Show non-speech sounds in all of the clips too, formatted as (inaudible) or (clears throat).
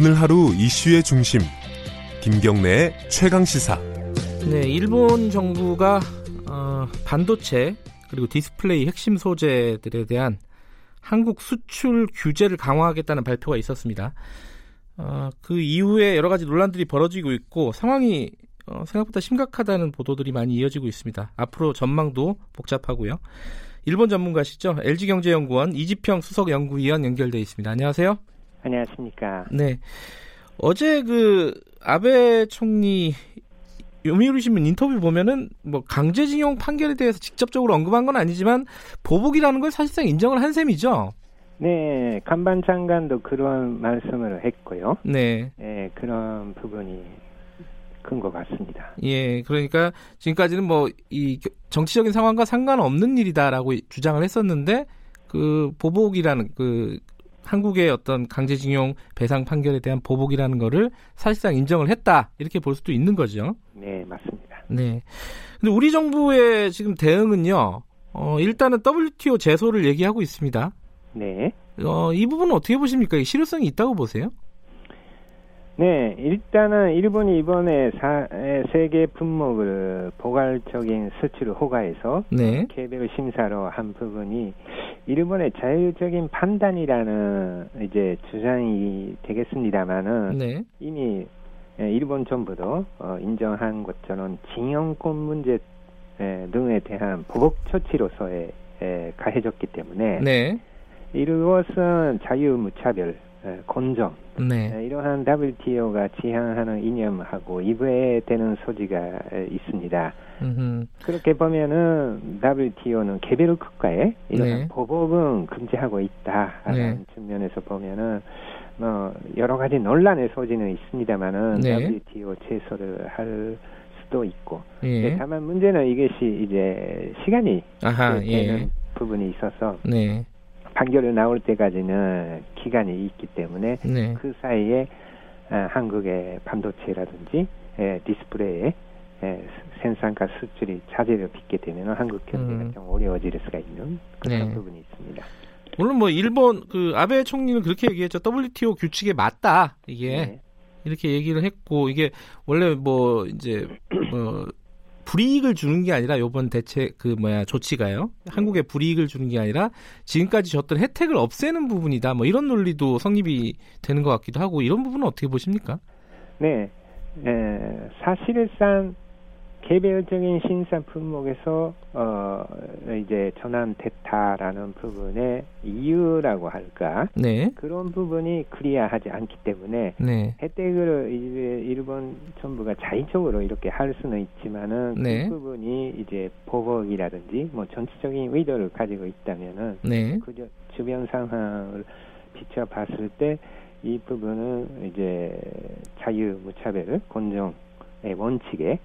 오늘 하루 이슈의 중심 김경래의 최강 시사. 네, 일본 정부가 어, 반도체 그리고 디스플레이 핵심 소재들에 대한 한국 수출 규제를 강화하겠다는 발표가 있었습니다. 어, 그 이후에 여러 가지 논란들이 벌어지고 있고 상황이 어, 생각보다 심각하다는 보도들이 많이 이어지고 있습니다. 앞으로 전망도 복잡하고요. 일본 전문가시죠. LG경제연구원 이지평 수석 연구위원 연결돼 있습니다. 안녕하세요. 안녕하십니까. 네. 어제 그 아베 총리 요미우리 신문 인터뷰 보면은 뭐 강제징용 판결에 대해서 직접적으로 언급한 건 아니지만 보복이라는 걸 사실상 인정을 한 셈이죠. 네, 간반 장관도 그런 말씀을 했고요. 네. 네, 그런 부분이 큰 것 같습니다. 예, 그러니까 지금까지는 뭐 이 정치적인 상황과 상관없는 일이다라고 주장을 했었는데 그 보복이라는 그 한국의 어떤 강제징용 배상 판결에 대한 보복이라는 거를 사실상 인정을 했다 이렇게 볼 수도 있는 거죠. 네, 맞습니다. 네. 근데 우리 정부의 지금 대응은요. 어, 일단은 WTO 제소를 얘기하고 있습니다. 네. 어, 이 부분은 어떻게 보십니까? 실효성이 있다고 보세요? 네, 일단은 일본이 이번에 사, 세계 품목을 포괄적인 수출을 허가해서 네. 개별 심사로 한 부분이 일본의 자율적인 판단이라는 이제 주장이 되겠습니다만은 네. 이미 일본 정부도 어, 인정한 것처럼 징용권 문제 등에 대한 보복 조치로서의 가해졌기 때문에 네. 이것은 자유무차별 공정 네. 이러한 WTO가 지향하는 이념하고 이부해되는 소지가 있습니다. 음흠. 그렇게 보면은 WTO는 개별 국가에 이런 네. 보복은 금지하고 있다라는 네. 측면에서 보면은 뭐 여러 가지 논란의 소지는 있습니다만은 네. WTO 제소를 할 수도 있고 예. 다만 문제는 이것이 이제 시간이 아하, 되는 예. 부분이 있어서 네. 판결이 나올 때까지는 기간이 있기 때문에 네. 그 사이에 아, 한국의 반도체라든지 에, 디스플레이의 에, 생산과 수출이 차질을 빚게 되면 한국 경제가 음. 좀 어려워질 수가 있는 그런 네. 부분이 있습니다. 물론 뭐 일본 그 아베 총리는 그렇게 얘기했죠. WTO 규칙에 맞다. 이게 네. 이렇게 얘기를 했고 이게 원래 뭐 이제 뭐 불이익을 주는 게 아니라 요번 대책 그 뭐야 조치가요. 한국에 불이익을 주는 게 아니라 지금까지 줬던 혜택을 없애는 부분이다. 뭐 이런 논리도 성립이 되는 것 같기도 하고 이런 부분은 어떻게 보십니까? 네, 에, 사실상 개별적인 신산 품목에서 어 이제 전환됐다라는 부분의 이유라고 할까 네. 그런 부분이 클리어하지 않기 때문에 네. 혜택을 이제 일본 정부가 자의적으로 이렇게 할 수는 있지만은 네. 그 부분이 이제 보복이라든지 뭐 정치적인 의도를 가지고 있다면은 네. 그 주- 주변 상황을 비춰봤을 때 이 부분은 이제 자유 무차별 공정의 원칙에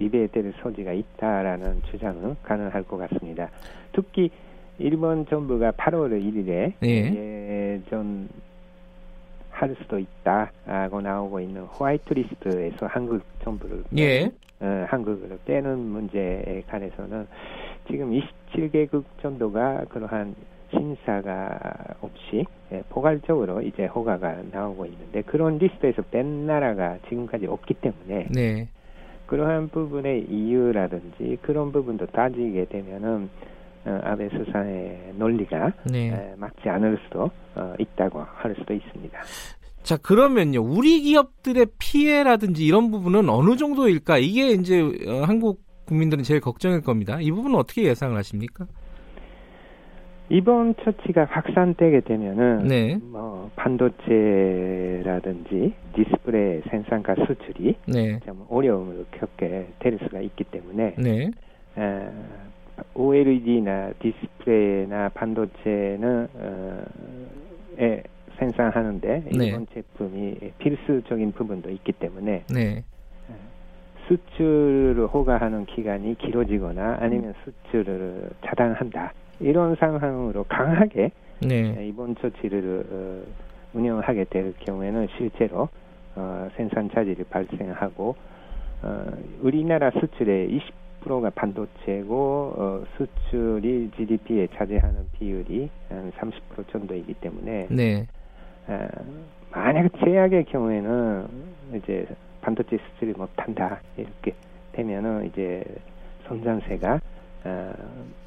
위배될 소지가 있다라는 주장은 가능할 것 같습니다. 특히 일본 정부가 8월 1일에 예. 예전 할 수도 있다라고 나오고 있는 화이트 리스트에서 한국 정부를 예. 어, 한국을 빼는 문제에 관해서는 지금 27개국 정도가 그러한 심사가 없이 예, 포괄적으로 이제 허가가 나오고 있는데 그런 리스트에서 뺀 나라가 지금까지 없기 때문에 네. 그러한 부분의 이유라든지 그런 부분도 따지게 되면은 어, 아베 수상의 논리가 네. 에, 맞지 않을 수도 어, 있다고 할 수도 있습니다. 자, 그러면요. 우리 기업들의 피해라든지 이런 부분은 어느 정도일까? 이게 이제 어, 한국 국민들은 제일 걱정일 겁니다. 이 부분은 어떻게 예상을 하십니까? 이번 조치가 확산되게 되면은 네. 뭐 반도체라든지 디스플레이 생산과 수출이 네. 좀 어려움을 겪게 될 수가 있기 때문에 네. 에, OLED나 디스플레이나 반도체는 어, 에 생산하는데 네. 일본 제품이 필수적인 부분도 있기 때문에 네. 수출을 허가하는 기간이 길어지거나 아니면 수출을 차단한다 이런 상황으로 강하게 네. 이번 조치를 어, 운영하게 될 경우에는 실제로 어, 생산 차질이 발생하고 어, 우리나라 수출의 20%가 반도체고 어, 수출이 GDP에 차지하는 비율이 한 30% 정도이기 때문에 네. 어, 만약 제약의 경우에는 이제 반도체 수출이 못한다 이렇게 되면은 이제 손장세가 어,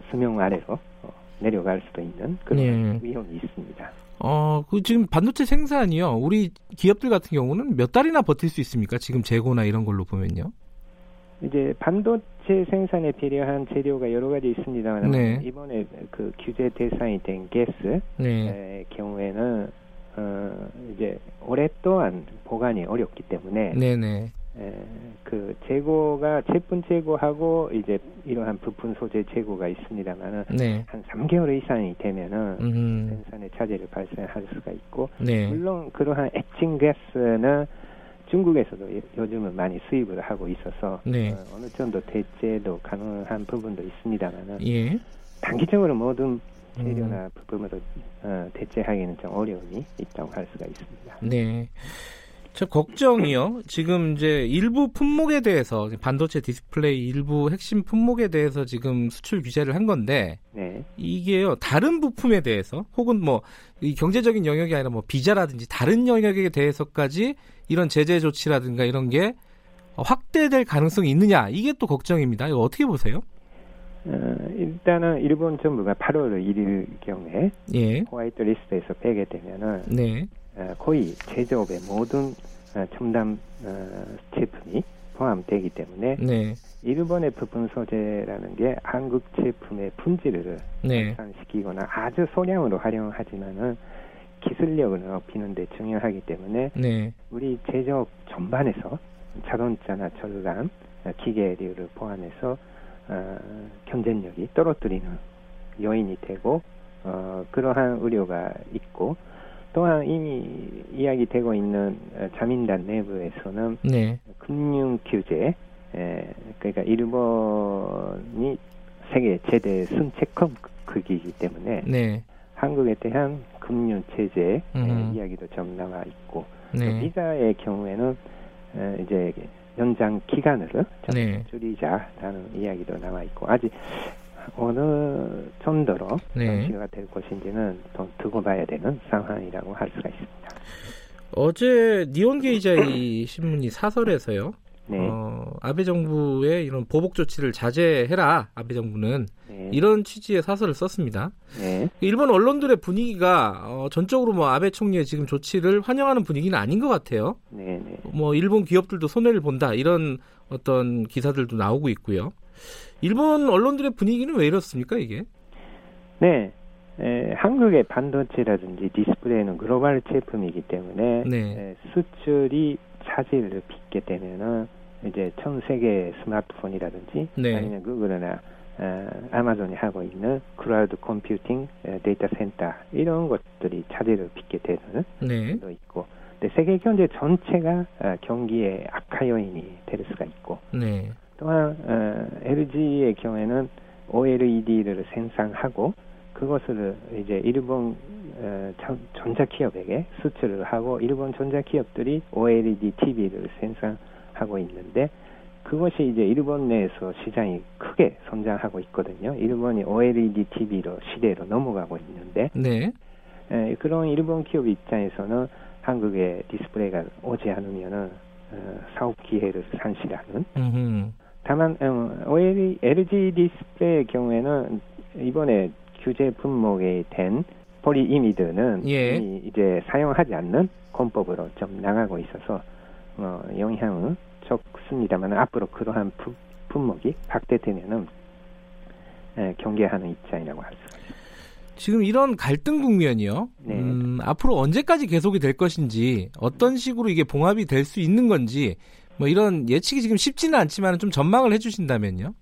수명 아래로 어, 내려갈 수도 있는 그런 네. 위험이 있습니다. 어, 그 지금 반도체 생산이요. 우리 기업들 같은 경우는 몇 달이나 버틸 수 있습니까? 지금 재고나 이런 걸로 보면요. 이제 반도체 생산에 필요한 재료가 여러 가지 있습니다만 네. 이번에 그 규제 대상이 된 가스 네. 의 경우에는 어, 이제 오랫동안 보관이 어렵기 때문에 네, 네. 에, 그 재고가 제품 재고하고 이제 이러한 부품 소재 재고가 있습니다만은 네. 한 3개월 이상이 되면은 음. 생산에 차질을 발생할 수가 있고 네. 물론 그러한 액칭 가스는 중국에서도 요- 요즘은 많이 수입을 하고 있어서 네. 어, 어느 정도 대체도 가능한 부분도 있습니다만은 예. 단기적으로 모든 음. 재료나 부품으로 어, 대체하기는 좀 어려움이 있다고 할 수가 있습니다. 네. 저 걱정이요. 지금 이제 일부 품목에 대해서 반도체 디스플레이 일부 핵심 품목에 대해서 지금 수출 규제를 한 건데 네, 이게요 다른 부품에 대해서 혹은 뭐 이 경제적인 영역이 아니라 뭐 비자라든지 다른 영역에 대해서까지 이런 제재 조치라든가 이런 게 확대될 가능성이 있느냐 이게 또 걱정입니다. 이거 어떻게 보세요? 어, 일단은 일본 정부가 8월 1일 경에 예, 화이트 리스트에서 빼게 되면은 네, 어, 거의 제조업의 모든 어, 첨단 어, 제품이 포함되기 때문에 네, 일본의 부품 소재라는 게 한국 제품의 품질을 네, 생산시키거나 아주 소량으로 활용하지만은 기술력을 높이는 데 중요하기 때문에 네, 우리 제조업 전반에서 자동차나 어, 기계류를 포함해서 어, 경쟁력이 떨어뜨리는 요인이 되고 어, 그러한 우려가 있고 또한 이미 이야기되고 있는 어, 자민단 내부에서는 네, 금융 규제, 에, 그러니까 일본이 세계 최대 순채권국이기 때문에 네, 한국에 대한 금융 제재 음. 이야기도 좀 나와 있고 네, 비자의 경우에는 에, 이제 연장 기간을 좀 네. 줄이자라는 이야기도 나와 있고 아직 어느 정도로 네. 정치가 될 것인지는 좀 두고 봐야 되는 상황이라고 할 수가 있습니다. 어제 니온 게이자이 (clears throat) 신문이 사설에서요. 네, 어, 아베 정부의 이런 보복 조치를 자제해라. 아베 정부는 네, 이런 취지의 사설을 썼습니다. 네, 일본 언론들의 분위기가 어, 전적으로 뭐 아베 총리의 지금 조치를 환영하는 분위기는 아닌 것 같아요. 네, 네. 뭐 일본 기업들도 손해를 본다 이런 어떤 기사들도 나오고 있고요. 일본 언론들의 분위기는 왜 이렇습니까 이게? 네. 에, 한국의 반도체라든지 디스플레이는 글로벌 제품이기 때문에 네. 에, 수출이 차질을 빚게 되면은 이제 전 세계 스마트폰이라든지 네. 아니면 구글이나 어, 아마존이 하고 있는 클라우드 컴퓨팅 에, 데이터 센터 이런 것들이 차질을 빚게 되는 네. 것도 있고 근데 세계 경제 전체가 어, 경기의 악화 요인이 될 수가 있고 네. 또한 어, LG의 경우에는 OLED를 생산하고 그것을 이제 일본 어, 전- 전자기업에게 수출을 하고 일본 전자기업들이 OLED TV를 생산하고 있는데 그것이 이제 일본 내에서 시장이 크게 성장하고 있거든요. 일본이 OLED TV로 시대로 넘어가고 있는데 네. 에, 그런 일본 기업 입장에서는 한국의 디스플레이가 오지 않으면은 어, 사업 기회를 상실하는 음흠. 다만 어, OLED, LG 디스플레이의 경우에는 이번에 규제 품목에 된 폴리이미드는 예. 이제 사용하지 않는 공법으로 좀 나가고 있어서 어, 영향은 적습니다만 앞으로 그러한 품- 품목이 확대되면은 에, 경계하는 입장이라고 할 수 있습니다. 지금 이런 갈등 국면이요. 네. 음, 앞으로 언제까지 계속이 될 것인지 어떤 식으로 이게 봉합이 될 수 있는 건지 뭐 이런 예측이 지금 쉽지는 않지만 좀 전망을 해주신다면요.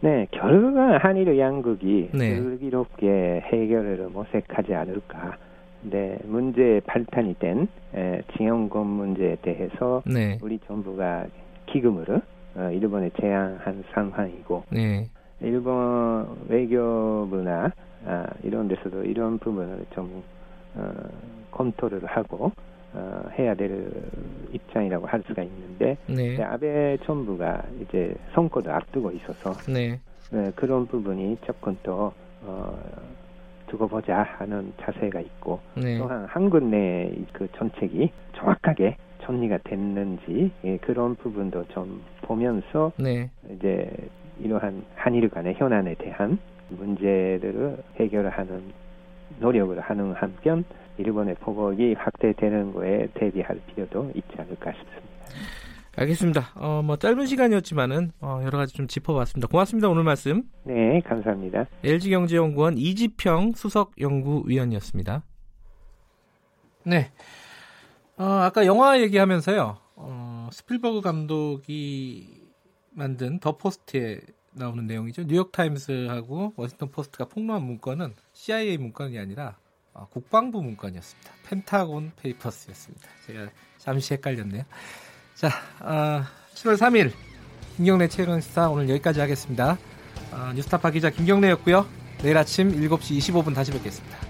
네, 결국은 한일 양국이 네. 슬기롭게 해결을 모색하지 않을까. 네, 문제 발탄이 된 에, 징용권 문제에 대해서 네, 우리 정부가 기금을 어, 일본에 제안한 상황이고 네, 일본 외교부나 아, 이런 데서도 이런 부분을 좀 어, 검토를 하고 어, 해야 될 입장이라고 할 수가 있는데 네, 네, 아베 정부가 이제 선거도 앞두고 있어서 네, 네, 그런 부분이 조금 더 어, 두고 보자 하는 자세가 있고 네. 또한 한국 내 그 정책이 정확하게 정리가 됐는지 예, 그런 부분도 좀 보면서 네. 이제 이러한 한일 간의 현안에 대한 문제들을 해결하는 노력을 하는 한편 일본의 포복이 확대되는 거에 대비할 필요도 있지 않을까 싶습니다. 알겠습니다. 어, 뭐 짧은 시간이었지만은 어, 여러 가지 좀 짚어봤습니다. 고맙습니다. 오늘 말씀. 네, 감사합니다. LG경제연구원 이지평 수석 연구위원이었습니다. 네. 어, 아까 영화 얘기하면서요. 어, 스필버그 감독이 만든 더 포스트에 나오는 내용이죠. 뉴욕타임스하고 워싱턴 포스트가 폭로한 문건은 CIA 문건이 아니라 어, 국방부 문건이었습니다. 펜타곤 페이퍼스였습니다. 제가 잠시 헷갈렸네요. 자, 어, 7월 3일 김경래 최강 시사 오늘 여기까지 하겠습니다. 어, 뉴스타파 기자 김경래였고요. 내일 아침 7시 25분 다시 뵙겠습니다.